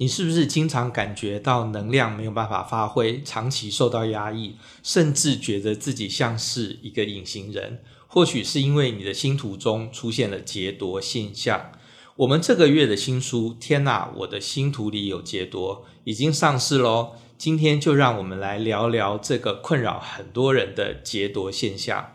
你是不是经常感觉到能量没有办法发挥，长期受到压抑，甚至觉得自己像是一个隐形人？或许是因为你的星图中出现了劫夺现象。我们这个月的新书，天哪，我的星图里有劫夺，已经上市喽。今天就让我们来聊聊这个困扰很多人的劫夺现象。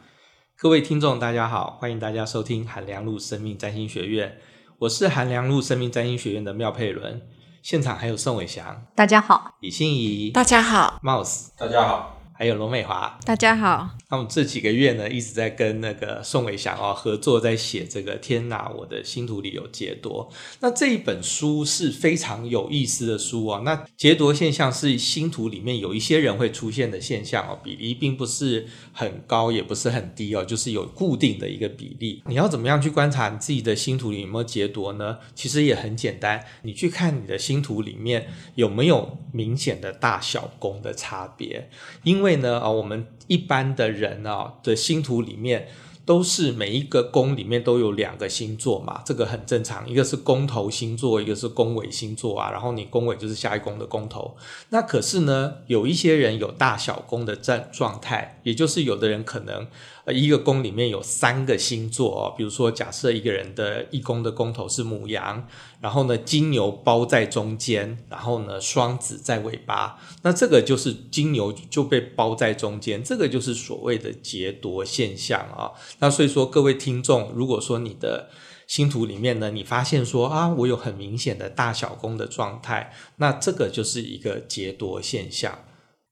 各位听众，大家好，欢迎大家收听韩良路生命占星学院，我是韩良路生命占星学院的妙佩伦。现场还有宋伟翔，大家好；李欣怡，大家好。；Mouse，大家好；还有罗美华，大家好。那我们这几个月呢，一直在跟那个宋伟祥哦合作，在写这个“天哪，我的星图里有劫夺”。那这一本书是非常有意思的书哦。那劫夺现象是星图里面有一些人会出现的现象哦，比例并不是很高，也不是很低哦，就是有固定的一个比例。你要怎么样去观察你自己的星图里有没有劫夺呢？其实也很简单，你去看你的星图里面有没有明显的大小宫的差别。因为为呢，啊，我们一般的人啊的星图里面，都是每一个宫里面都有两个星座嘛，这个很正常。一个是宫头星座，一个是宫尾星座啊。然后你宫尾就是下一宫的宫头。那可是呢，有一些人有大小宫的状状态，也就是有的人可能。呃，一个宫里面有三个星座哦，比如说，假设一个人的一宫的宫头是牡羊，然后呢，金牛包在中间，然后呢，双子在尾巴，那这个就是金牛就被包在中间，这个就是所谓的劫夺现象啊。那所以说，各位听众，如果说你的星图里面呢，你发现说啊，我有很明显的大小宫的状态，那这个就是一个劫夺现象。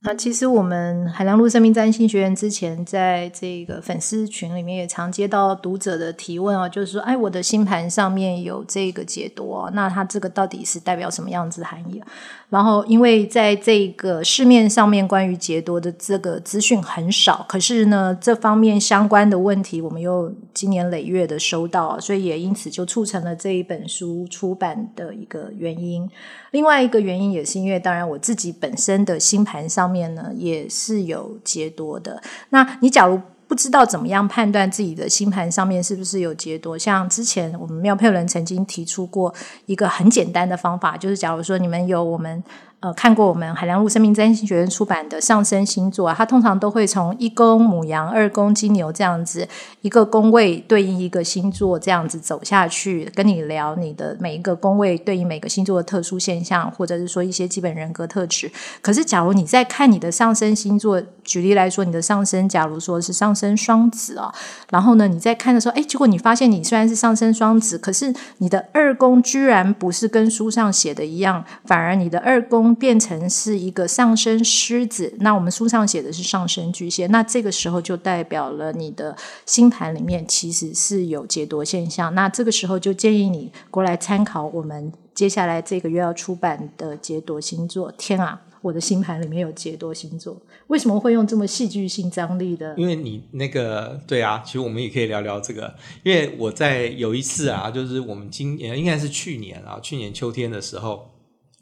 那其实我们海良路生命占星学院之前在这个粉丝群里面也常接到读者的提问啊，就是说，哎，我的星盘上面有这个解读哦，那它这个到底是代表什么样子含义？然后，因为在这个市面上面关于劫夺的这个资讯很少，可是呢，这方面相关的问题我们又经年累月的收到，所以也因此就促成了这一本书出版的一个原因。另外一个原因也是因为，当然我自己本身的星盘上面呢也是有劫夺的。那你假如不知道怎么样判断自己的星盘上面是不是有劫夺，像之前我们妙佩伦曾经提出过一个很简单的方法，就是假如说你们有我们。呃，看过我们海良路生命占星学院出版的上升星座啊，它通常都会从一宫母羊、二宫金牛这样子一个宫位对应一个星座这样子走下去，跟你聊你的每一个宫位对应每个星座的特殊现象，或者是说一些基本人格特质。可是，假如你在看你的上升星座，举例来说，你的上升假如说是上升双子啊，然后呢，你在看的时候，哎，结果你发现你虽然是上升双子，可是你的二宫居然不是跟书上写的一样，反而你的二宫。变成是一个上升狮子，那我们书上写的是上升巨蟹，那这个时候就代表了你的星盘里面其实是有劫夺现象。那这个时候就建议你过来参考我们接下来这个月要出版的劫夺星座。天啊，我的星盘里面有劫夺星座，为什么会用这么戏剧性张力的？因为你那个对啊，其实我们也可以聊聊这个。因为我在有一次啊，就是我们今年应该是去年啊，去年秋天的时候。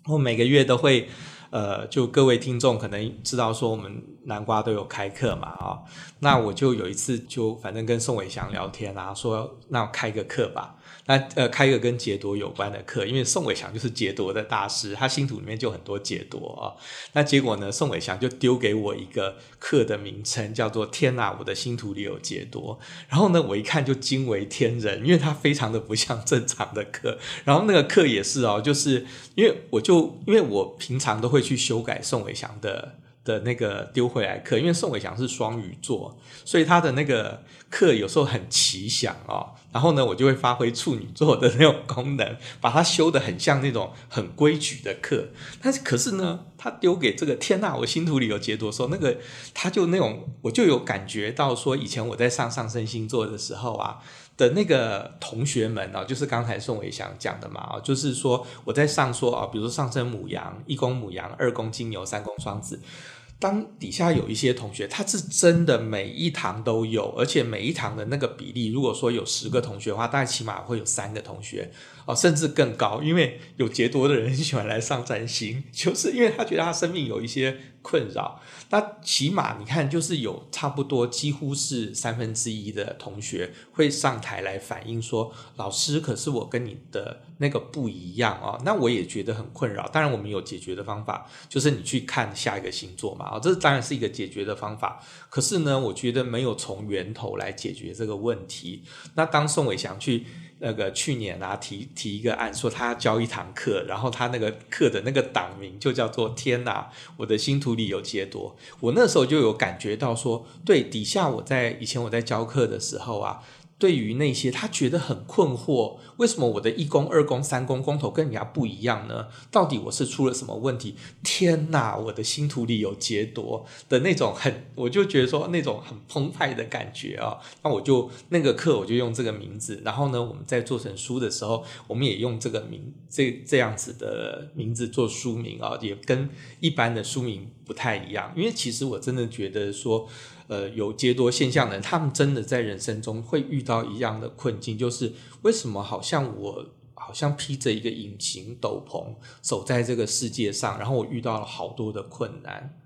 我每个月都会，呃，就各位听众可能知道说我们南瓜都有开课嘛，啊、那我就有一次就反正跟宋伟翔聊天啊，说那我开个课吧。那呃，开一个跟劫夺有关的课，因为宋伟祥就是劫夺的大师，他星图里面就很多劫夺啊。那结果呢，宋伟祥就丢给我一个课的名称，叫做“天哪，我的星图里有劫夺”。然后呢，我一看就惊为天人，因为他非常的不像正常的课。然后那个课也是哦，就是因为我就因为我平常都会去修改宋伟祥的。的那个丢回来课，因为宋伟祥是双鱼座，所以他的那个课有时候很奇想哦。然后呢，我就会发挥处女座的那种功能，把它修得很像那种很规矩的课。但是可是呢，他丢给这个天呐，我星图里有劫夺，说那个他就那种，我就有感觉到说，以前我在上上升星座的时候啊。的那个同学们啊，就是刚才宋伟祥讲的嘛，啊，就是说我在上说啊，比如说上升母羊、一宫母羊、二宫金牛、三宫双子，当底下有一些同学，他是真的每一堂都有，而且每一堂的那个比例，如果说有十个同学的话，大概起码会有三个同学哦，甚至更高，因为有劫夺的人喜欢来上占星，就是因为他觉得他生命有一些困扰。那起码你看，就是有差不多几乎是三分之一的同学会上台来反映说：“老师，可是我跟你的那个不一样哦。”那我也觉得很困扰。当然，我们有解决的方法，就是你去看下一个星座嘛。啊，这当然是一个解决的方法。可是呢，我觉得没有从源头来解决这个问题。那当宋伟祥去。那个去年啊，提提一个案，说他要教一堂课，然后他那个课的那个档名就叫做“天哪，我的星图里有劫夺”。我那时候就有感觉到说，对，底下我在以前我在教课的时候啊。对于那些他觉得很困惑，为什么我的一宫、二宫、三宫宫头跟人家不一样呢？到底我是出了什么问题？天哪，我的星图里有劫夺的那种很，我就觉得说那种很澎湃的感觉啊。那我就那个课我就用这个名字，然后呢，我们在做成书的时候，我们也用这个名这这样子的名字做书名啊，也跟一般的书名不太一样。因为其实我真的觉得说。呃，有接多现象的人，他们真的在人生中会遇到一样的困境，就是为什么好像我好像披着一个隐形斗篷走在这个世界上，然后我遇到了好多的困难。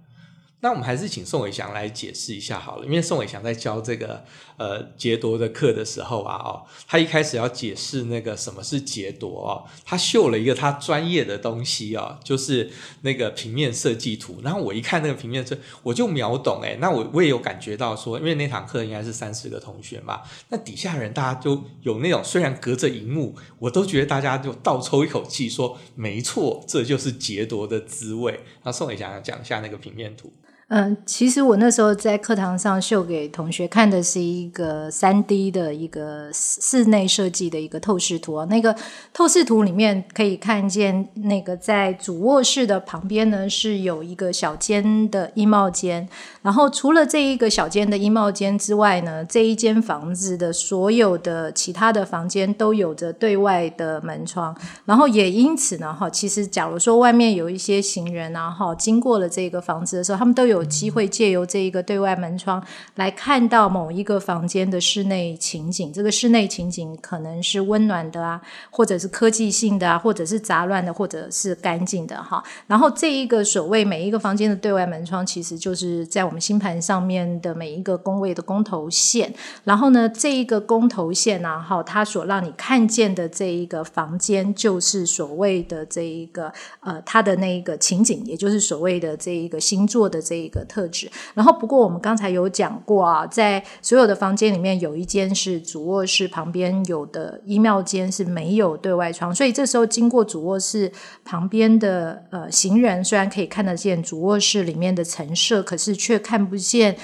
那我们还是请宋伟祥来解释一下好了，因为宋伟祥在教这个呃劫夺的课的时候啊，哦，他一开始要解释那个什么是劫夺哦，他秀了一个他专业的东西哦，就是那个平面设计图。然后我一看那个平面设，我就秒懂诶，那我我也有感觉到说，因为那堂课应该是三十个同学嘛，那底下人大家就有那种虽然隔着荧幕，我都觉得大家就倒抽一口气说，没错，这就是劫夺的滋味。那宋伟祥要讲一下那个平面图。嗯，其实我那时候在课堂上秀给同学看的是一个三 D 的一个室内设计的一个透视图啊。那个透视图里面可以看见，那个在主卧室的旁边呢是有一个小间的衣帽间。然后除了这一个小间的衣帽间之外呢，这一间房子的所有的其他的房间都有着对外的门窗。然后也因此呢，哈，其实假如说外面有一些行人啊，哈，经过了这个房子的时候，他们都有。有机会借由这一个对外门窗来看到某一个房间的室内情景，这个室内情景可能是温暖的啊，或者是科技性的啊，或者是杂乱的，或者是干净的哈。然后这一个所谓每一个房间的对外门窗，其实就是在我们星盘上面的每一个宫位的宫头线。然后呢，这一个宫头线呢，哈，它所让你看见的这一个房间，就是所谓的这一个呃，它的那一个情景，也就是所谓的这一个星座的这一个特质，然后不过我们刚才有讲过啊，在所有的房间里面，有一间是主卧室旁边有的衣帽间是没有对外窗，所以这时候经过主卧室旁边的呃行人，虽然可以看得见主卧室里面的陈设，可是却看不见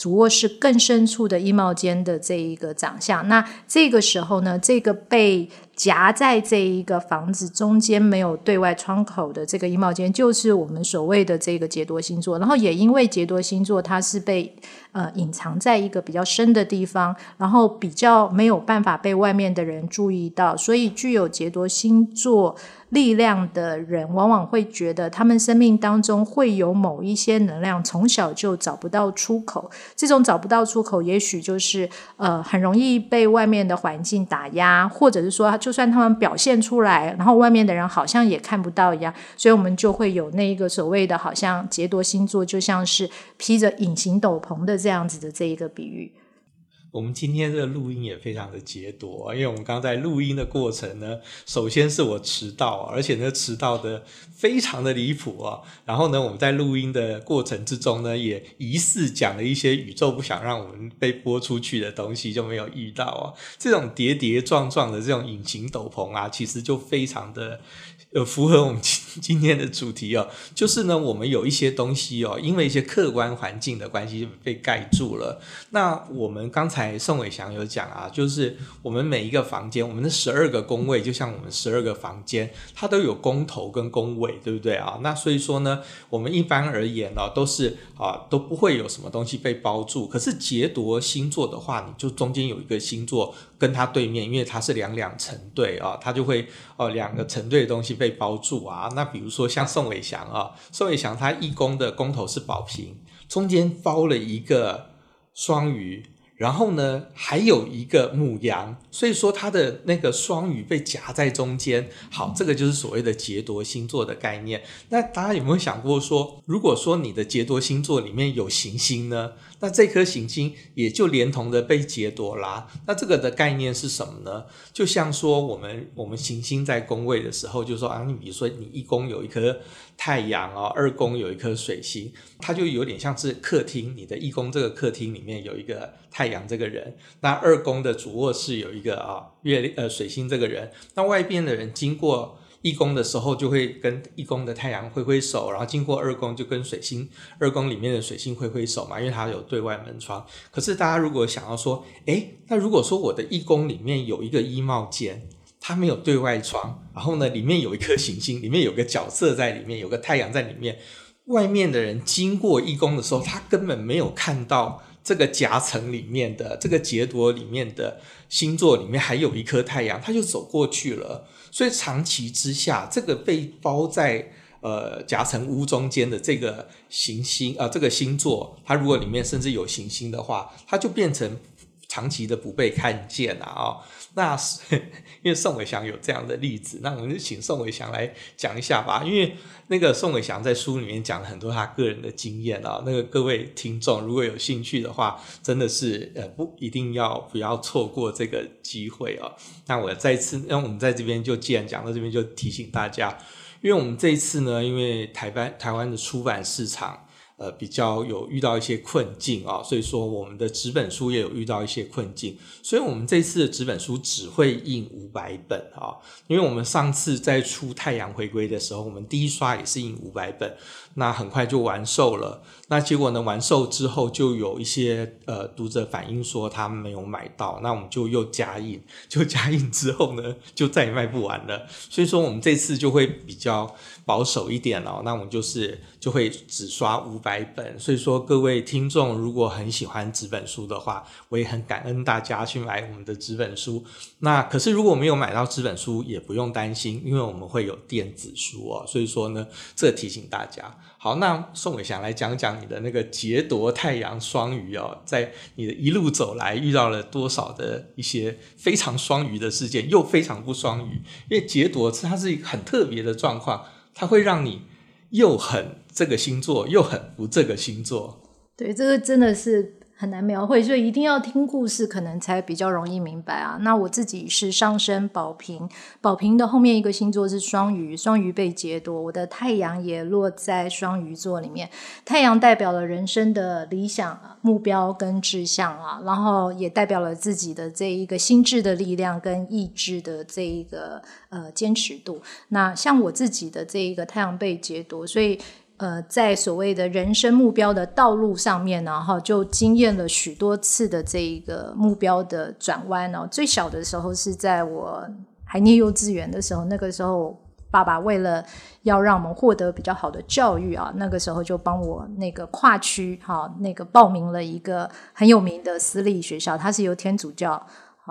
主卧室更深处的衣帽间的这一个长相。那这个时候呢，这个被夹在这一个房子中间没有对外窗口的这个衣帽间，就是我们所谓的这个杰多星座。然后也因为杰多星座，它是被呃隐藏在一个比较深的地方，然后比较没有办法被外面的人注意到，所以具有杰多星座力量的人，往往会觉得他们生命当中会有某一些能量从小就找不到出口。这种找不到出口，也许就是呃很容易被外面的环境打压，或者是说就。算他们表现出来，然后外面的人好像也看不到一样，所以我们就会有那一个所谓的，好像杰夺星座就像是披着隐形斗篷的这样子的这一个比喻。我们今天这个录音也非常的劫夺，因为我们刚在录音的过程呢，首先是我迟到，而且呢迟到的非常的离谱啊。然后呢，我们在录音的过程之中呢，也疑似讲了一些宇宙不想让我们被播出去的东西，就没有遇到啊。这种跌跌撞撞的这种隐形斗篷啊，其实就非常的。呃符合我们今今天的主题哦，就是呢，我们有一些东西哦，因为一些客观环境的关系被盖住了。那我们刚才宋伟祥有讲啊，就是我们每一个房间，我们的十二个宫位，就像我们十二个房间，它都有宫头跟宫尾，对不对啊？那所以说呢，我们一般而言呢，都是啊都不会有什么东西被包住。可是劫夺星座的话，你就中间有一个星座跟它对面，因为它是两两成对啊，它就会哦两个成对的东西。被包住啊，那比如说像宋伟祥啊，宋伟祥他一宫的宫头是宝瓶，中间包了一个双鱼，然后呢，还有一个母羊，所以说它的那个双鱼被夹在中间。好，这个就是所谓的劫夺星座的概念。那大家有没有想过说，如果说你的劫夺星座里面有行星呢？那这颗行星也就连同的被劫夺啦。那这个的概念是什么呢？就像说我们我们行星在宫位的时候，就说啊，你比如说你一宫有一颗太阳哦，二宫有一颗水星，它就有点像是客厅。你的一宫这个客厅里面有一个太阳这个人，那二宫的主卧室有一个啊月呃水星这个人，那外边的人经过。一宫的时候就会跟一宫的太阳挥挥手，然后经过二宫就跟水星二宫里面的水星挥挥手嘛，因为它有对外门窗。可是大家如果想要说，诶，那如果说我的一宫里面有一个衣帽间，它没有对外窗，然后呢里面有一颗行星，里面有个角色在里面，有个太阳在里面，外面的人经过一宫的时候，他根本没有看到这个夹层里面的这个劫夺里面的星座里面还有一颗太阳，他就走过去了。所以长期之下，这个被包在呃夹层屋中间的这个行星啊、呃，这个星座，它如果里面甚至有行星的话，它就变成长期的不被看见了啊、那是因为宋伟祥有这样的例子，那我们就请宋伟祥来讲一下吧。因为那个宋伟祥在书里面讲了很多他个人的经验啊，那个各位听众如果有兴趣的话，真的是呃不一定要不要错过这个机会啊。那我再次，那我们在这边就既然讲到这边，就提醒大家，因为我们这一次呢，因为台湾台湾的出版市场。呃，比较有遇到一些困境啊，所以说我们的纸本书也有遇到一些困境，所以我们这次的纸本书只会印五百本啊，因为我们上次在出太阳回归的时候，我们第一刷也是印五百本，那很快就完售了，那结果呢，完售之后就有一些呃读者反映说他没有买到，那我们就又加印，就加印之后呢，就再也卖不完了，所以说我们这次就会比较保守一点哦，那我们就是就会只刷五百。百本，所以说各位听众如果很喜欢纸本书的话，我也很感恩大家去买我们的纸本书。那可是如果没有买到纸本书，也不用担心，因为我们会有电子书哦。所以说呢，这提醒大家。好，那宋伟祥来讲讲你的那个劫夺太阳双鱼哦，在你的一路走来遇到了多少的一些非常双鱼的事件，又非常不双鱼，因为劫夺它是一个很特别的状况，它会让你又很。这个星座又很不这个星座，对，这个真的是很难描绘，所以一定要听故事，可能才比较容易明白啊。那我自己是上升宝瓶，宝瓶的后面一个星座是双鱼，双鱼被劫夺，我的太阳也落在双鱼座里面。太阳代表了人生的理想、目标跟志向啊，然后也代表了自己的这一个心智的力量跟意志的这一个呃坚持度。那像我自己的这一个太阳被劫夺，所以。呃，在所谓的人生目标的道路上面呢，哈，就经验了许多次的这一个目标的转弯哦。最小的时候是在我还念幼稚园的时候，那个时候爸爸为了要让我们获得比较好的教育啊，那个时候就帮我那个跨区哈，那个报名了一个很有名的私立学校，它是由天主教。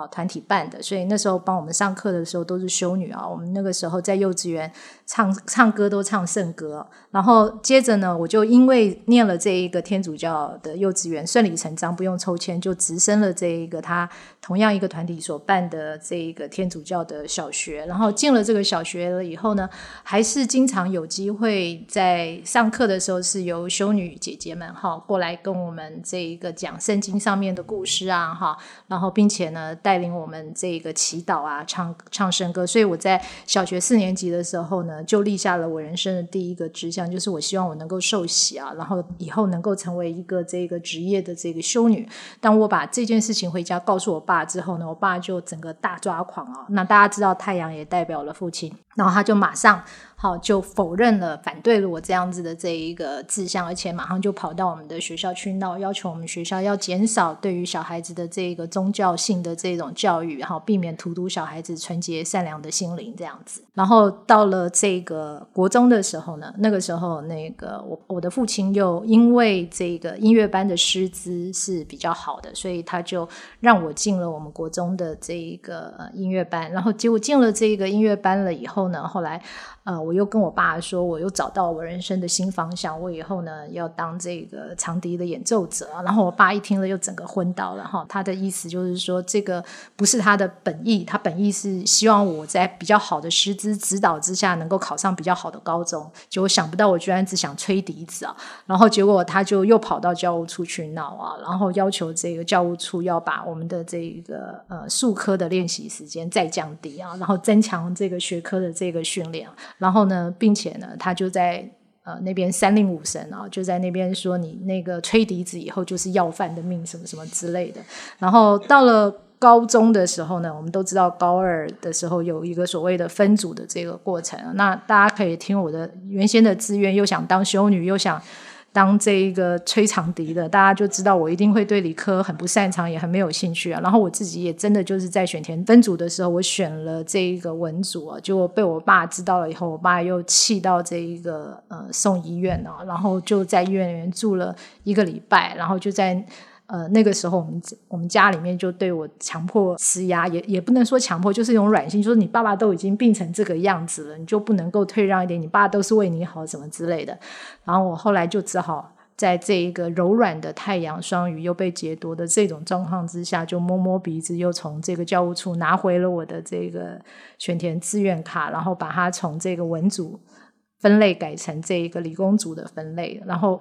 团体办的，所以那时候帮我们上课的时候都是修女啊。我们那个时候在幼稚园唱唱歌都唱圣歌，然后接着呢，我就因为念了这一个天主教的幼稚园，顺理成章不用抽签就直升了这一个他同样一个团体所办的这一个天主教的小学。然后进了这个小学了以后呢，还是经常有机会在上课的时候是由修女姐姐们哈过来跟我们这一个讲圣经上面的故事啊哈，然后并且呢。带带领我们这个祈祷啊，唱唱圣歌，所以我在小学四年级的时候呢，就立下了我人生的第一个志向，就是我希望我能够受洗啊，然后以后能够成为一个这个职业的这个修女。当我把这件事情回家告诉我爸之后呢，我爸就整个大抓狂啊。那大家知道太阳也代表了父亲，然后他就马上。好，就否认了，反对了我这样子的这一个志向，而且马上就跑到我们的学校去闹，要求我们学校要减少对于小孩子的这个宗教性的这这种教育，然后，避免荼毒小孩子纯洁善良的心灵这样子。然后到了这个国中的时候呢，那个时候那个我我的父亲又因为这个音乐班的师资是比较好的，所以他就让我进了我们国中的这一个音乐班。然后结果进了这个音乐班了以后呢，后来。呃，我又跟我爸说，我又找到我人生的新方向，我以后呢要当这个长笛的演奏者。然后我爸一听了，又整个昏倒了哈。他的意思就是说，这个不是他的本意，他本意是希望我在比较好的师资指导之下，能够考上比较好的高中。结果想不到，我居然只想吹笛子啊！然后结果他就又跑到教务处去闹啊，然后要求这个教务处要把我们的这个呃术科的练习时间再降低啊，然后增强这个学科的这个训练。然后呢，并且呢，他就在呃那边三令五申啊，就在那边说你那个吹笛子以后就是要饭的命，什么什么之类的。然后到了高中的时候呢，我们都知道高二的时候有一个所谓的分组的这个过程。那大家可以听我的原先的志愿，又想当修女，又想。当这一个吹长笛的，大家就知道我一定会对理科很不擅长，也很没有兴趣啊。然后我自己也真的就是在选填分组的时候，我选了这一个文组啊，结果被我爸知道了以后，我爸又气到这一个呃送医院啊，然后就在医院里面住了一个礼拜，然后就在。呃，那个时候我们我们家里面就对我强迫施压，也也不能说强迫，就是一种软性，就是你爸爸都已经病成这个样子了，你就不能够退让一点，你爸都是为你好，什么之类的。然后我后来就只好在这一个柔软的太阳双鱼又被劫夺的这种状况之下，就摸摸鼻子，又从这个教务处拿回了我的这个选填志愿卡，然后把它从这个文组分类改成这一个理工组的分类，然后。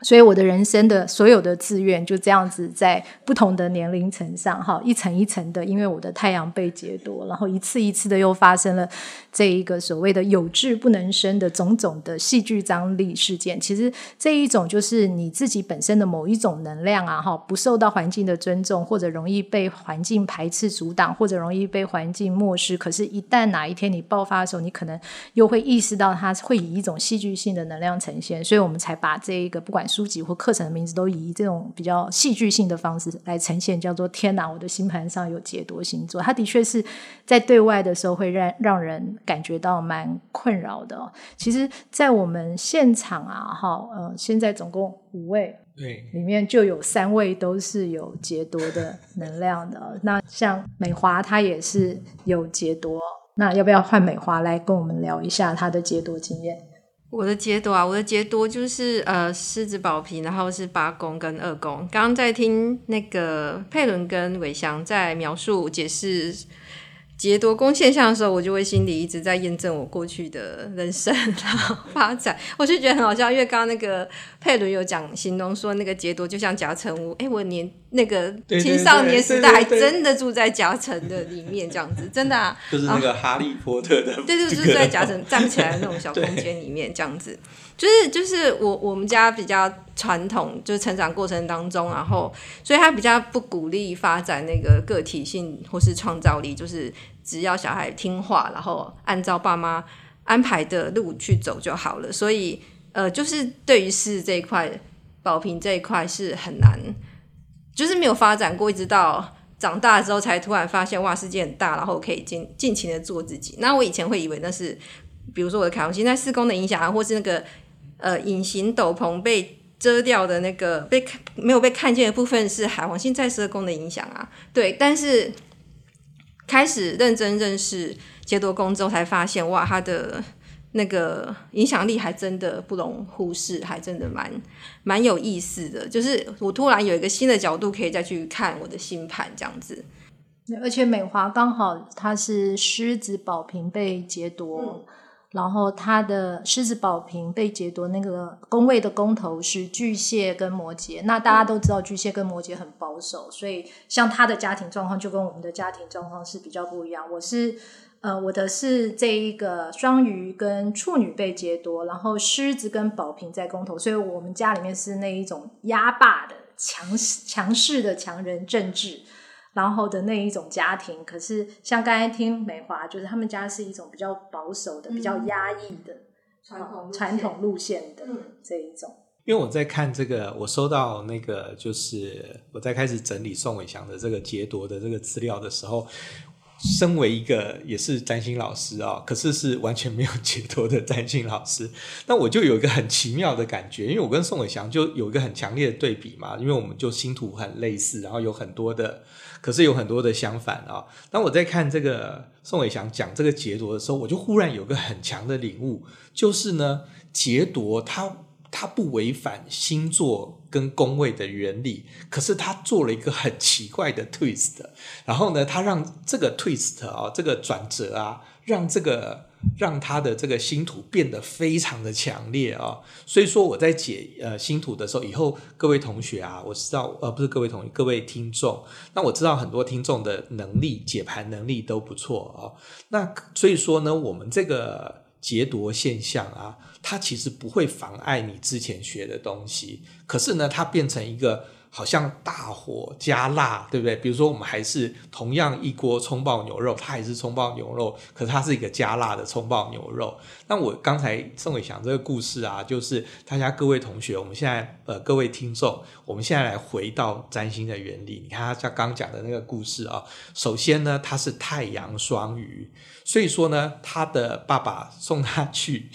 所以我的人生的所有的志愿就这样子在不同的年龄层上，哈，一层一层的，因为我的太阳被劫夺，然后一次一次的又发生了这一个所谓的有志不能伸的种种的戏剧张力事件。其实这一种就是你自己本身的某一种能量啊，哈，不受到环境的尊重，或者容易被环境排斥阻挡，或者容易被环境漠视。可是，一旦哪一天你爆发的时候，你可能又会意识到它会以一种戏剧性的能量呈现。所以我们才把这一个不管。书籍或课程的名字都以这种比较戏剧性的方式来呈现，叫做“天哪，我的星盘上有解夺星座”。它的确是在对外的时候会让让人感觉到蛮困扰的哦。其实，在我们现场啊，哈，呃，现在总共五位，对，里面就有三位都是有劫夺的能量的。那像美华，她也是有劫夺。那要不要换美华来跟我们聊一下她的劫夺经验？我的解读啊，我的解读就是呃狮子宝瓶，然后是八宫跟二宫。刚刚在听那个佩伦跟伟翔在描述解释。劫夺宫现象的时候，我就会心里一直在验证我过去的人生然后发展，我就觉得很好笑，因为刚刚那个佩伦有讲形容说那个劫夺就像夹层屋，哎，我年那个青少年时代还真的住在夹层的里面这样子，真的啊，就是那个哈利波特的，对，就是在夹层站起来的那种小空间里面这样子。就是就是我我们家比较传统，就是成长过程当中，然后所以他比较不鼓励发展那个个体性或是创造力，就是只要小孩听话，然后按照爸妈安排的路去走就好了。所以呃，就是对于是这一块宝瓶这一块是很难，就是没有发展过，一直到长大之后才突然发现哇，世界很大，然后可以尽尽情的做自己。那我以前会以为那是，比如说我的凯龙星在四宫的影响啊，或是那个。呃，隐形斗篷被遮掉的那个被看没有被看见的部分是海王星在十二宫的影响啊，对。但是开始认真认识劫夺宫之后，才发现哇，它的那个影响力还真的不容忽视，还真的蛮蛮有意思的。就是我突然有一个新的角度可以再去看我的星盘这样子。而且美华刚好它是狮子宝瓶被劫夺。嗯然后他的狮子宝瓶被劫夺，那个宫位的宫头是巨蟹跟摩羯。那大家都知道巨蟹跟摩羯很保守，所以像他的家庭状况就跟我们的家庭状况是比较不一样。我是呃，我的是这一个双鱼跟处女被劫夺，然后狮子跟宝瓶在宫头，所以我们家里面是那一种压霸的强强势的强人政治。然后的那一种家庭，可是像刚才听美华，就是他们家是一种比较保守的、嗯、比较压抑的传统传统路线的这一种。因为我在看这个，我收到那个，就是我在开始整理宋伟祥的这个劫夺的这个资料的时候，身为一个也是占星老师啊，可是是完全没有解脱的占星老师，那我就有一个很奇妙的感觉，因为我跟宋伟祥就有一个很强烈的对比嘛，因为我们就星图很类似，然后有很多的，可是有很多的相反啊。当我在看这个宋伟祥讲这个劫夺的时候，我就忽然有个很强的领悟，就是呢，劫夺它。他不违反星座跟宫位的原理，可是他做了一个很奇怪的 twist，然后呢，他让这个 twist 啊，这个转折啊，让这个让他的这个星图变得非常的强烈啊。所以说我在解呃星图的时候，以后各位同学啊，我知道呃不是各位同学，各位听众，那我知道很多听众的能力解盘能力都不错啊。那所以说呢，我们这个。劫夺现象啊，它其实不会妨碍你之前学的东西，可是呢，它变成一个好像大火加辣，对不对？比如说，我们还是同样一锅葱爆牛肉，它还是葱爆牛肉，可是它是一个加辣的葱爆牛肉。那我刚才宋伟祥这个故事啊，就是大家各位同学，我们现在呃各位听众，我们现在来回到占星的原理。你看他像刚讲的那个故事啊，首先呢，他是太阳双鱼。所以说呢，他的爸爸送他去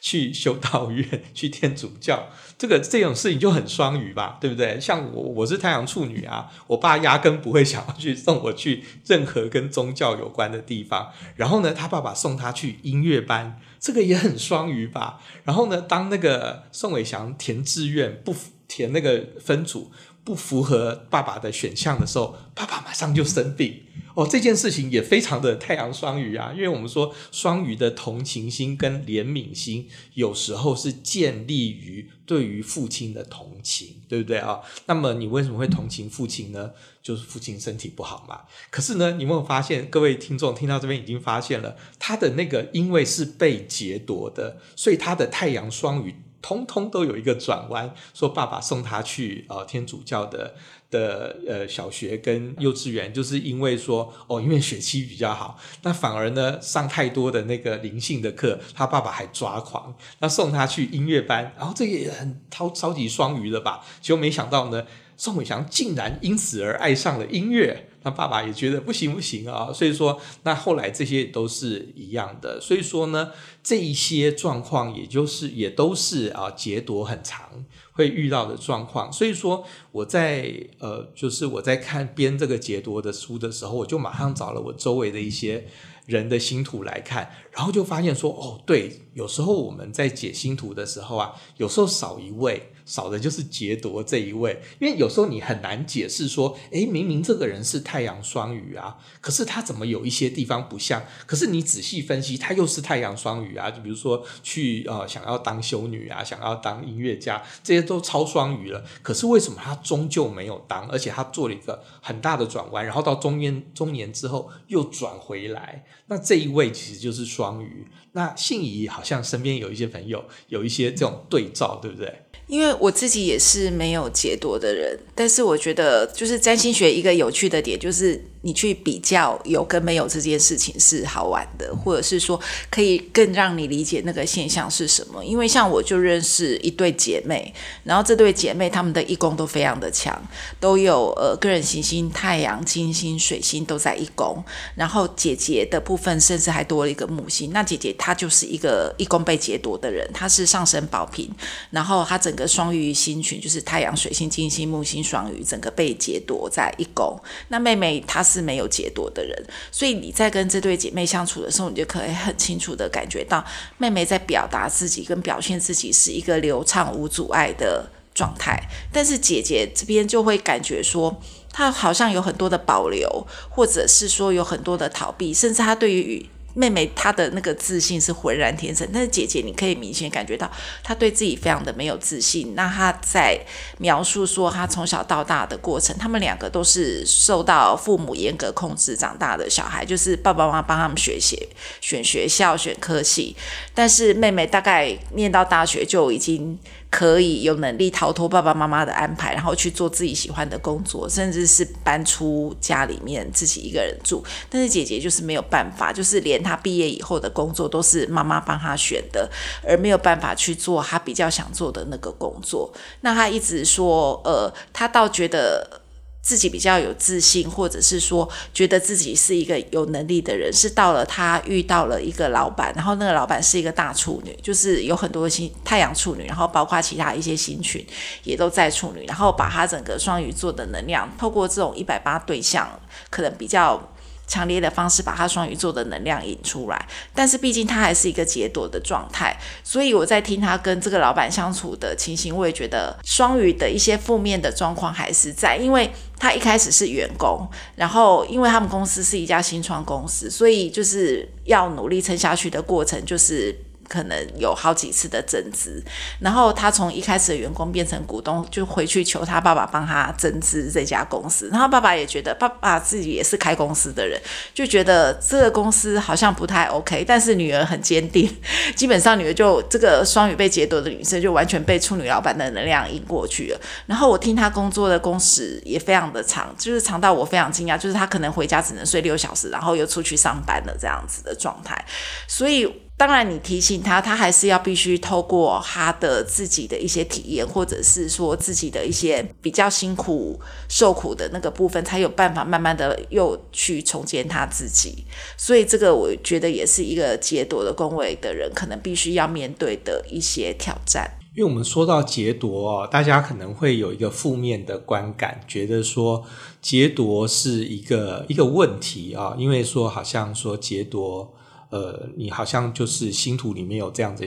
去修道院，去天主教，这个这种事情就很双鱼吧，对不对？像我，我是太阳处女啊，我爸压根不会想要去送我去任何跟宗教有关的地方。然后呢，他爸爸送他去音乐班，这个也很双鱼吧。然后呢，当那个宋伟祥填志愿不填那个分组不符合爸爸的选项的时候，爸爸马上就生病。哦，这件事情也非常的太阳双鱼啊，因为我们说双鱼的同情心跟怜悯心，有时候是建立于对于父亲的同情，对不对啊？那么你为什么会同情父亲呢？就是父亲身体不好嘛。可是呢，你有没有发现，各位听众听到这边已经发现了，他的那个因为是被劫夺的，所以他的太阳双鱼通通都有一个转弯，说爸爸送他去呃天主教的。的呃小学跟幼稚园，就是因为说哦，因为学期比较好，那反而呢上太多的那个灵性的课，他爸爸还抓狂，那送他去音乐班，然后这个也很超超级双鱼了吧？结果没想到呢，宋伟祥竟然因此而爱上了音乐，他爸爸也觉得不行不行啊，所以说那后来这些都是一样的，所以说呢这一些状况也就是也都是啊劫夺很长。会遇到的状况，所以说我在呃，就是我在看编这个解读的书的时候，我就马上找了我周围的一些人的星图来看，然后就发现说，哦，对，有时候我们在解星图的时候啊，有时候少一位。少的就是劫夺这一位，因为有时候你很难解释说，诶，明明这个人是太阳双鱼啊，可是他怎么有一些地方不像？可是你仔细分析，他又是太阳双鱼啊。就比如说去呃想要当修女啊，想要当音乐家，这些都超双鱼了。可是为什么他终究没有当？而且他做了一个很大的转弯，然后到中年中年之后又转回来。那这一位其实就是双鱼。那信仪好像身边有一些朋友有一些这种对照，对不对？因为我自己也是没有解读的人，但是我觉得就是占星学一个有趣的点就是。你去比较有跟没有这件事情是好玩的，或者是说可以更让你理解那个现象是什么？因为像我就认识一对姐妹，然后这对姐妹她们的一宫都非常的强，都有呃个人行星太阳、金星、水星都在一宫，然后姐姐的部分甚至还多了一个木星。那姐姐她就是一个一宫被劫夺的人，她是上升宝瓶，然后她整个双鱼星群就是太阳、水星、金星、木星、双鱼，整个被劫夺在一宫。那妹妹她是。没有解脱的人，所以你在跟这对姐妹相处的时候，你就可以很清楚的感觉到妹妹在表达自己跟表现自己是一个流畅无阻碍的状态，但是姐姐这边就会感觉说，她好像有很多的保留，或者是说有很多的逃避，甚至她对于。妹妹她的那个自信是浑然天成，但是姐姐你可以明显感觉到她对自己非常的没有自信。那她在描述说她从小到大的过程，他们两个都是受到父母严格控制长大的小孩，就是爸爸妈妈帮他们学习、选学校、选科系，但是妹妹大概念到大学就已经。可以有能力逃脱爸爸妈妈的安排，然后去做自己喜欢的工作，甚至是搬出家里面自己一个人住。但是姐姐就是没有办法，就是连她毕业以后的工作都是妈妈帮她选的，而没有办法去做她比较想做的那个工作。那她一直说，呃，她倒觉得。自己比较有自信，或者是说觉得自己是一个有能力的人，是到了他遇到了一个老板，然后那个老板是一个大处女，就是有很多星太阳处女，然后包括其他一些星群也都在处女，然后把他整个双鱼座的能量透过这种一百八对象，可能比较。强烈的方式把他双鱼座的能量引出来，但是毕竟他还是一个解夺的状态，所以我在听他跟这个老板相处的情形，我也觉得双鱼的一些负面的状况还是在，因为他一开始是员工，然后因为他们公司是一家新创公司，所以就是要努力撑下去的过程就是。可能有好几次的增资，然后他从一开始的员工变成股东，就回去求他爸爸帮他增资这家公司。然后爸爸也觉得，爸爸自己也是开公司的人，就觉得这个公司好像不太 OK。但是女儿很坚定，基本上女儿就这个双鱼被劫夺的女生，就完全被处女老板的能量引过去了。然后我听他工作的工时也非常的长，就是长到我非常惊讶，就是他可能回家只能睡六小时，然后又出去上班了这样子的状态。所以。当然，你提醒他，他还是要必须透过他的自己的一些体验，或者是说自己的一些比较辛苦受苦的那个部分，才有办法慢慢的又去重建他自己。所以，这个我觉得也是一个劫夺的工位的人可能必须要面对的一些挑战。因为我们说到劫夺哦，大家可能会有一个负面的观感，觉得说劫夺是一个一个问题啊，因为说好像说劫夺。呃，你好像就是星图里面有这样的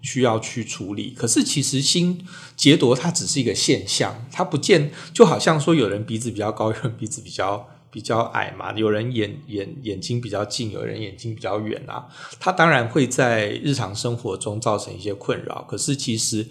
需要去处理，可是其实星劫夺它只是一个现象，它不见就好像说有人鼻子比较高，有人鼻子比较比较矮嘛，有人眼眼眼睛比较近，有人眼睛比较远啊，它当然会在日常生活中造成一些困扰，可是其实。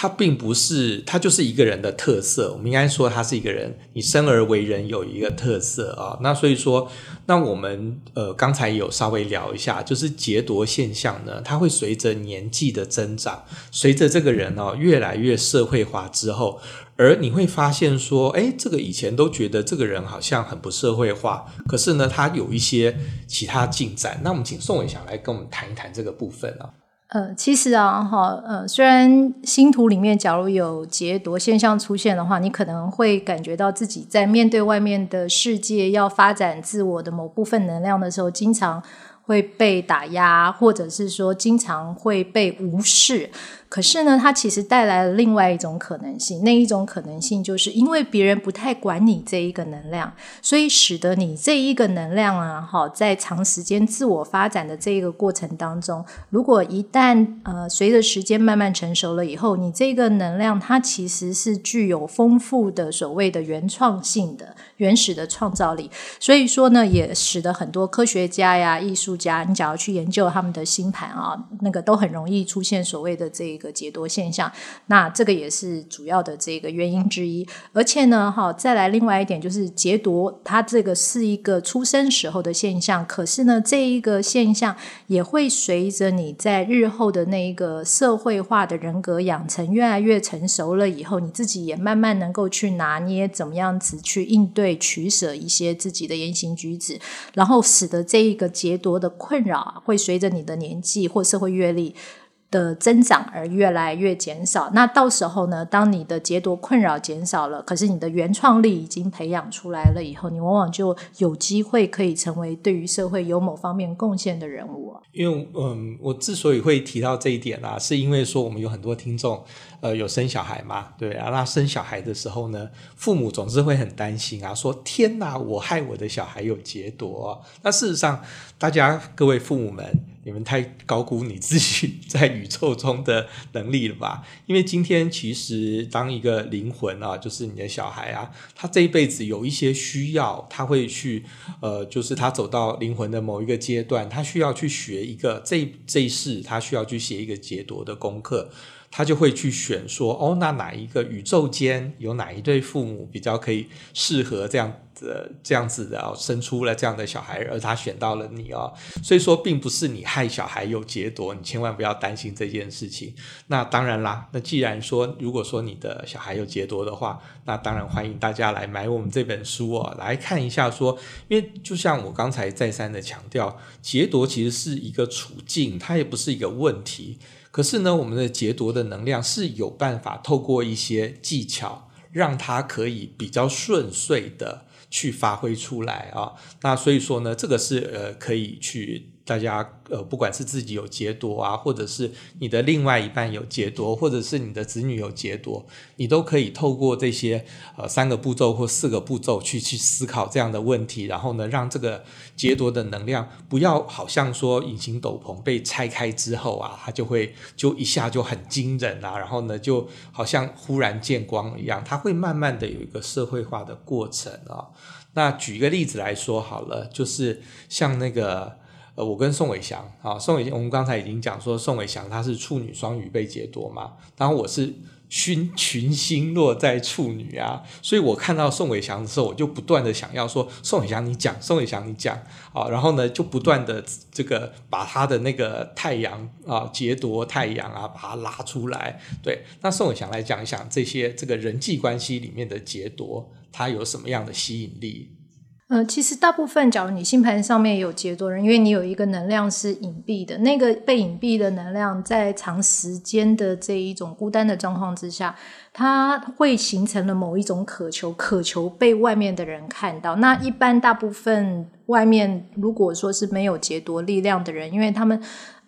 他并不是，他就是一个人的特色。我们应该说，他是一个人，你生而为人有一个特色啊。那所以说，那我们呃刚才有稍微聊一下，就是劫夺现象呢，它会随着年纪的增长，随着这个人哦越来越社会化之后，而你会发现说，诶，这个以前都觉得这个人好像很不社会化，可是呢，他有一些其他进展。那我们请宋伟祥来跟我们谈一谈这个部分啊。呃，其实啊，哈，呃，虽然星图里面假如有劫夺现象出现的话，你可能会感觉到自己在面对外面的世界，要发展自我的某部分能量的时候，经常会被打压，或者是说经常会被无视。可是呢，它其实带来了另外一种可能性，那一种可能性就是因为别人不太管你这一个能量，所以使得你这一个能量啊，哈，在长时间自我发展的这一个过程当中，如果一旦呃随着时间慢慢成熟了以后，你这个能量它其实是具有丰富的所谓的原创性的、原始的创造力，所以说呢，也使得很多科学家呀、艺术家，你只要去研究他们的星盘啊，那个都很容易出现所谓的这个。劫夺现象，那这个也是主要的这个原因之一。而且呢，哈，再来另外一点就是劫夺，它这个是一个出生时候的现象。可是呢，这一个现象也会随着你在日后的那一个社会化的人格养成越来越成熟了以后，你自己也慢慢能够去拿捏怎么样子去应对取舍一些自己的言行举止，然后使得这一个劫夺的困扰会随着你的年纪或社会阅历的增长而越来越减少，那到时候呢，当你的劫夺困扰减少了，可是你的原创力已经培养出来了以后，你往往就有机会可以成为对于社会有某方面贡献的人物。因为嗯，我之所以会提到这一点啊，是因为说我们有很多听众。呃，有生小孩嘛？对啊，那生小孩的时候呢，父母总是会很担心啊，说天哪，我害我的小孩有劫夺。那事实上，大家各位父母们，你们太高估你自己 在宇宙中的能力了吧？因为今天其实当一个灵魂啊，就是你的小孩啊，他这一辈子有一些需要，他会去呃，就是他走到灵魂的某一个阶段，他需要去学一个这这一世，他需要去写一个劫夺的功课。他就会去选说，哦，那哪一个宇宙间有哪一对父母比较可以适合这样的这样子的，生出了这样的小孩，而他选到了你哦。所以说，并不是你害小孩有劫夺，你千万不要担心这件事情。那当然啦，那既然说，如果说你的小孩有劫夺的话，那当然欢迎大家来买我们这本书哦，来看一下说，因为就像我刚才再三的强调，劫夺其实是一个处境，它也不是一个问题。可是呢，我们的劫夺的能量是有办法透过一些技巧，让它可以比较顺遂的去发挥出来啊。那所以说呢，这个是呃可以去。大家呃，不管是自己有劫夺啊，或者是你的另外一半有劫夺，或者是你的子女有劫夺，你都可以透过这些呃三个步骤或四个步骤去去思考这样的问题，然后呢，让这个劫夺的能量不要好像说隐形斗篷被拆开之后啊，它就会就一下就很惊人啊，然后呢，就好像忽然见光一样，它会慢慢的有一个社会化的过程啊。那举一个例子来说好了，就是像那个。我跟宋伟祥啊，宋伟，我们刚才已经讲说，宋伟祥他是处女双鱼被劫夺嘛，然后我是群群星落在处女啊，所以我看到宋伟祥的时候，我就不断的想要说，宋伟祥你讲，宋伟祥你讲啊，然后呢就不断的这个把他的那个太阳啊劫夺太阳啊，把它拉出来。对，那宋伟祥来讲一讲这些这个人际关系里面的劫夺，它有什么样的吸引力？呃，其实大部分，假如你星盘上面有劫夺人，因为你有一个能量是隐蔽的，那个被隐蔽的能量，在长时间的这一种孤单的状况之下，它会形成了某一种渴求，渴求被外面的人看到。那一般大部分外面如果说是没有劫夺力量的人，因为他们。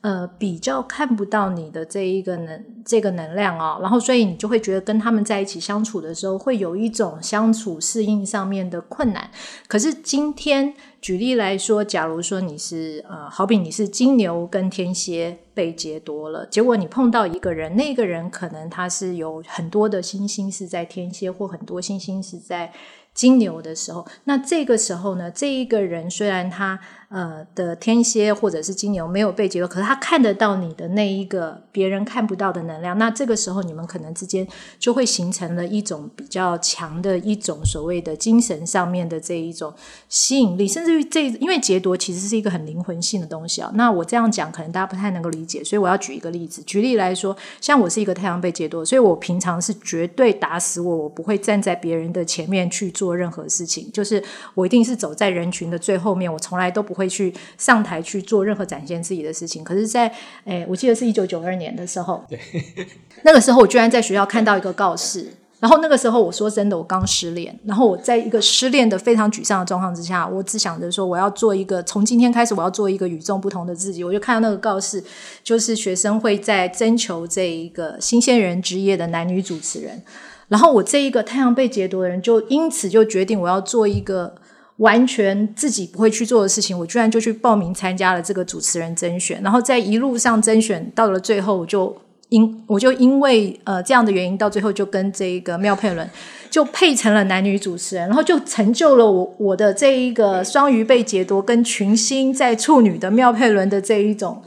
呃，比较看不到你的这一个能这个能量哦，然后所以你就会觉得跟他们在一起相处的时候，会有一种相处适应上面的困难。可是今天举例来说，假如说你是呃，好比你是金牛跟天蝎被劫夺了，结果你碰到一个人，那个人可能他是有很多的星星是在天蝎，或很多星星是在金牛的时候，那这个时候呢，这一个人虽然他。呃的天蝎或者是金牛没有被劫夺，可是他看得到你的那一个别人看不到的能量，那这个时候你们可能之间就会形成了一种比较强的一种所谓的精神上面的这一种吸引力，甚至于这因为劫夺其实是一个很灵魂性的东西啊。那我这样讲可能大家不太能够理解，所以我要举一个例子。举例来说，像我是一个太阳被劫夺，所以我平常是绝对打死我，我不会站在别人的前面去做任何事情，就是我一定是走在人群的最后面，我从来都不会。会去上台去做任何展现自己的事情，可是在，在诶，我记得是一九九二年的时候，对，那个时候我居然在学校看到一个告示，然后那个时候我说真的，我刚失恋，然后我在一个失恋的非常沮丧的状况之下，我只想着说我要做一个，从今天开始我要做一个与众不同的自己，我就看到那个告示，就是学生会在征求这一个新鲜人职业的男女主持人，然后我这一个太阳被劫夺的人，就因此就决定我要做一个。完全自己不会去做的事情，我居然就去报名参加了这个主持人甄选，然后在一路上甄选到了最后，我就因我就因为呃这样的原因，到最后就跟这一个妙佩伦就配成了男女主持人，然后就成就了我我的这一个双鱼被劫夺跟群星在处女的妙佩伦的这一种。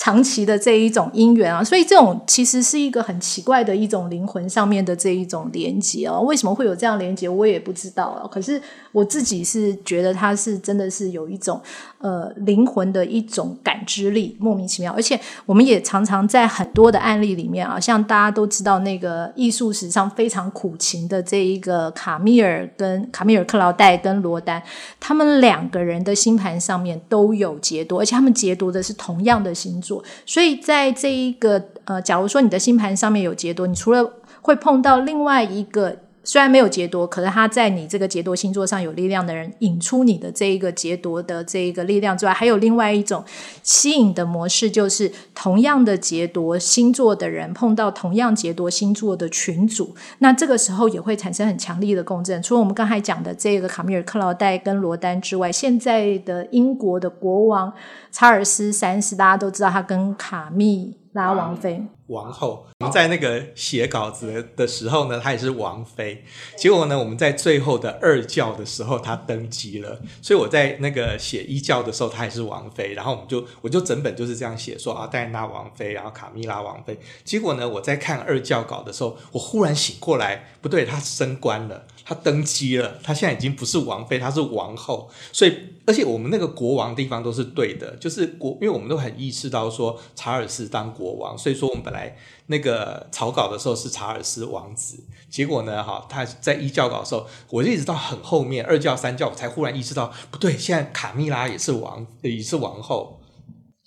长期的这一种因缘啊，所以这种其实是一个很奇怪的一种灵魂上面的这一种连接哦。为什么会有这样连接，我也不知道啊。可是我自己是觉得它是真的是有一种呃灵魂的一种感知力，莫名其妙。而且我们也常常在很多的案例里面啊，像大家都知道那个艺术史上非常苦情的这一个卡米尔跟卡米尔克劳戴跟罗丹，他们两个人的星盘上面都有劫夺，而且他们劫夺的是同样的星座。所以，在这一个呃，假如说你的星盘上面有劫夺，你除了会碰到另外一个。虽然没有劫夺，可是他在你这个劫夺星座上有力量的人，引出你的这一个劫夺的这一个力量之外，还有另外一种吸引的模式，就是同样的劫夺星座的人碰到同样劫夺星座的群组，那这个时候也会产生很强力的共振。除了我们刚才讲的这个卡米尔克劳戴跟罗丹之外，现在的英国的国王查尔斯三世，大家都知道他跟卡密拉王妃。王后，我们在那个写稿子的时候呢，她也是王妃。结果呢，我们在最后的二教的时候，她登基了。所以我在那个写一教的时候，她也是王妃。然后我们就，我就整本就是这样写，说啊，戴安娜王妃，然后卡蜜拉王妃。结果呢，我在看二教稿的时候，我忽然醒过来，不对，她升官了。他登基了，他现在已经不是王妃，他是王后。所以，而且我们那个国王地方都是对的，就是国，因为我们都很意识到说查尔斯当国王，所以说我们本来那个草稿的时候是查尔斯王子。结果呢，哈，他在一教稿的时候，我就一直到很后面二教三教，我才忽然意识到不对，现在卡蜜拉也是王，也是王后。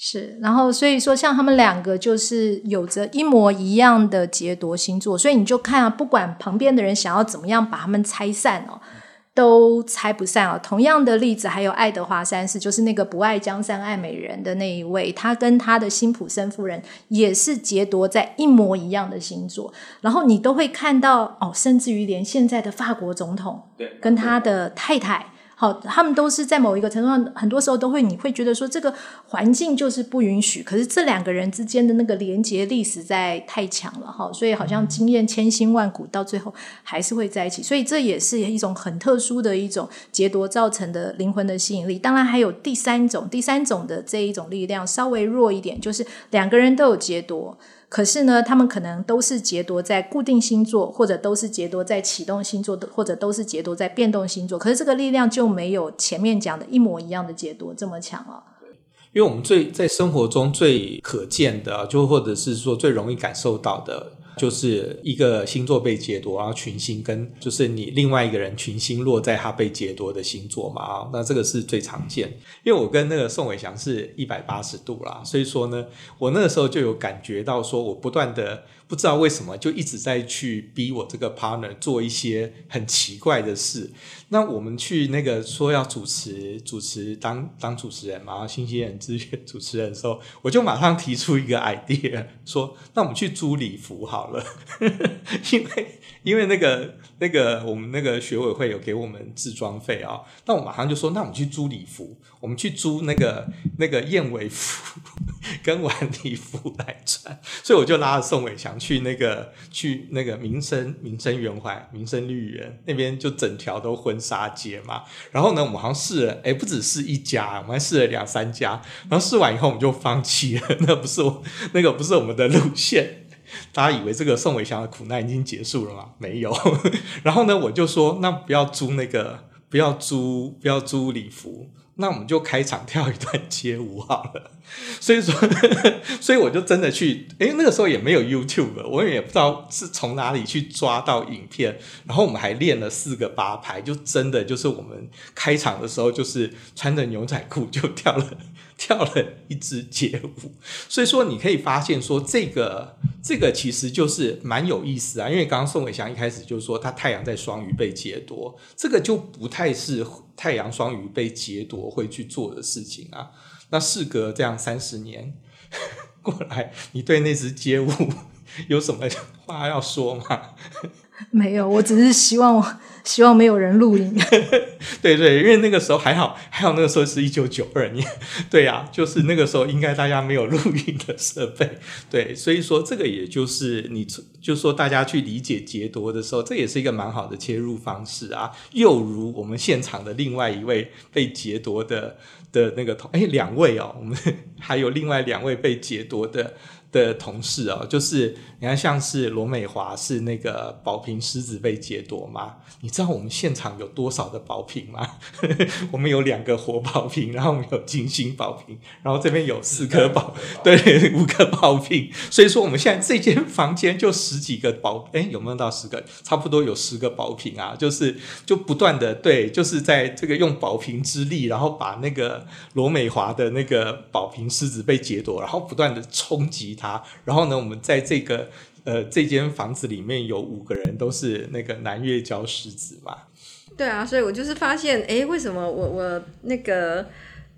是，然后所以说，像他们两个就是有着一模一样的劫夺星座，所以你就看啊，不管旁边的人想要怎么样把他们拆散哦。都拆不散哦！同样的例子还有爱德华三世，就是那个不爱江山爱美人的那一位，他跟他的辛普森夫人也是劫夺在一模一样的星座，然后你都会看到哦，甚至于连现在的法国总统跟他的太太。好，他们都是在某一个程度上，很多时候都会，你会觉得说这个环境就是不允许。可是这两个人之间的那个连结力实在太强了哈，所以好像经验千辛万苦，到最后还是会在一起。所以这也是一种很特殊的一种劫夺造成的灵魂的吸引力。当然还有第三种，第三种的这一种力量稍微弱一点，就是两个人都有劫夺。可是呢，他们可能都是劫夺在固定星座，或者都是劫夺在启动星座的，或者都是劫夺在变动星座。可是这个力量就没有前面讲的一模一样的劫夺这么强了。因为我们最在生活中最可见的，就或者是说最容易感受到的。就是一个星座被劫夺，然后群星跟就是你另外一个人群星落在他被劫夺的星座嘛啊，那这个是最常见。因为我跟那个宋伟祥是一百八十度啦，所以说呢，我那个时候就有感觉到说，我不断的不知道为什么就一直在去逼我这个 partner 做一些很奇怪的事。那我们去那个说要主持主持当当主持人嘛，然后新西兰资源主持人的时候，我就马上提出一个 idea，说那我们去租礼服好了，因 为因为那个那个我们那个学委会有给我们置装费啊，那我马上就说那我们去租礼服，我们去租那个那个燕尾服跟晚礼服来穿，所以我就拉着宋伟强去那个去那个民生民生圆环民生绿园那边，就整条都婚。杀街嘛，然后呢，我们好像试了，哎，不只是一家，我们还试了两三家，然后试完以后我们就放弃了，那不是我那个不是我们的路线。大家以为这个宋伟祥的苦难已经结束了吗？没有。然后呢，我就说，那不要租那个，不要租，不要租礼服。那我们就开场跳一段街舞好了，所以说，所以我就真的去，诶，那个时候也没有 YouTube，我也不知道是从哪里去抓到影片，然后我们还练了四个八拍，就真的就是我们开场的时候，就是穿着牛仔裤就跳了。跳了一支街舞，所以说你可以发现说这个这个其实就是蛮有意思啊，因为刚刚宋伟祥一开始就说他太阳在双鱼被劫夺，这个就不太是太阳双鱼被劫夺会去做的事情啊。那事隔这样三十年 过来，你对那支街舞有什么话要说吗？没有，我只是希望我希望没有人录影。对对，因为那个时候还好，还好那个时候是一九九二年，对呀、就是那个时候应该大家没有录影的设备，对，所以说这个也就是你就说大家去理解劫夺的时候，这也是一个蛮好的切入方式啊。又如我们现场的另外一位被劫夺的的那个同，哎，两位哦，我们还有另外两位被劫夺的。的同事哦，就是你看，像是罗美华是那个宝瓶狮子被劫夺吗？你知道我们现场有多少的宝瓶吗？我们有两个活宝瓶，然后我们有金星宝瓶，然后这边有四颗宝，对，五个宝瓶。所以说我们现在这间房间就十几个宝，哎，有没有到十个？差不多有十个宝瓶啊，就是就不断的对，就是在这个用宝瓶之力，然后把那个罗美华的那个宝瓶狮子被劫夺，然后不断的冲击。然后呢，我们在这个呃这间房子里面有五个人都是那个南月礁狮子嘛。对啊，所以我就是发现，哎，为什么我我那个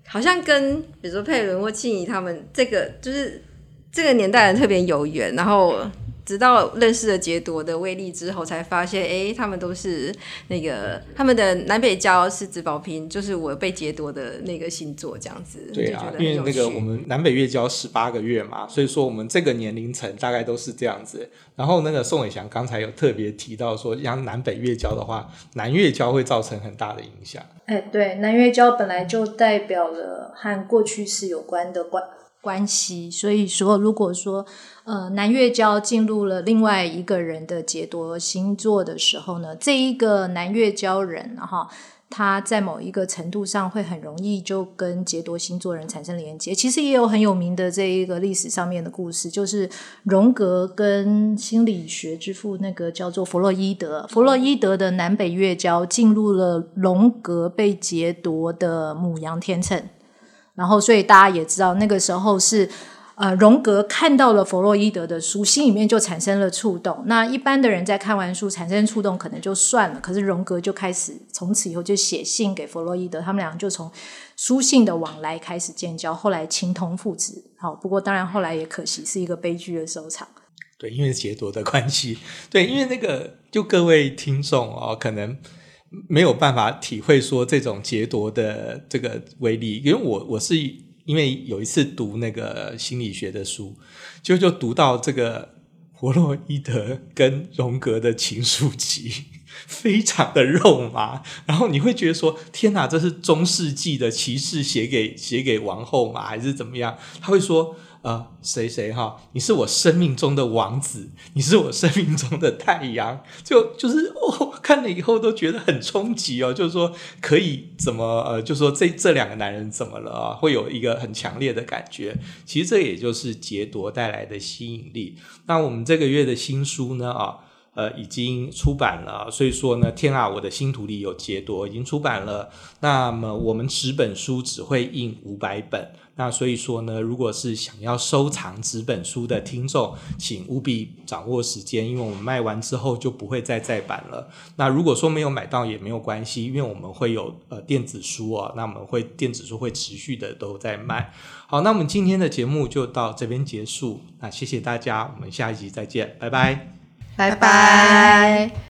好像跟比如说佩伦或庆怡他们这个就是这个年代人特别有缘，然后。直到认识了劫夺的威力之后，才发现，哎，他们都是那个他们的南北交是子宝瓶，就是我被劫夺的那个星座，这样子。对啊，因为那个我们南北月交十八个月嘛，所以说我们这个年龄层大概都是这样子。然后那个宋伟翔刚才有特别提到说，像南北月交的话，南月交会造成很大的影响。哎，对，南月交本来就代表了和过去式有关的关关系，所以说如果说。呃，南月交进入了另外一个人的劫夺星座的时候呢，这一个南月交人哈，他在某一个程度上会很容易就跟劫夺星座人产生连接。其实也有很有名的这一个历史上面的故事，就是荣格跟心理学之父那个叫做弗洛伊德，弗洛伊德的南北月交进入了荣格被劫夺的母羊天秤。然后所以大家也知道那个时候是。呃，荣格看到了弗洛伊德的书，心里面就产生了触动。那一般的人在看完书产生触动，可能就算了。可是荣格就开始从此以后就写信给弗洛伊德，他们俩就从书信的往来开始建交，后来情同父子。好，不过当然后来也可惜是一个悲剧的收场。对，因为劫夺的关系。对，因为那个就各位听众哦，可能没有办法体会说这种劫夺的这个威力，因为我我是。因为有一次读那个心理学的书，就就读到这个弗洛伊德跟荣格的情书集，非常的肉麻。然后你会觉得说：“天哪，这是中世纪的骑士写给写给王后吗？还是怎么样？”他会说。啊，谁谁哈？你是我生命中的王子，你是我生命中的太阳，就就是哦，看了以后都觉得很冲击哦。就是说，可以怎么呃，就说这这两个男人怎么了啊？会有一个很强烈的感觉。其实这也就是劫夺带来的吸引力。那我们这个月的新书呢啊，呃，已经出版了。所以说呢，天啊，我的新图里有杰夺已经出版了。那么我们十本书只会印五百本。那所以说呢，如果是想要收藏纸本书的听众，请务必掌握时间，因为我们卖完之后就不会再再版了。那如果说没有买到也没有关系，因为我们会有呃电子书啊，那我们会电子书会持续的都在卖。好，那我们今天的节目就到这边结束。那谢谢大家，我们下一集再见，拜拜，拜拜。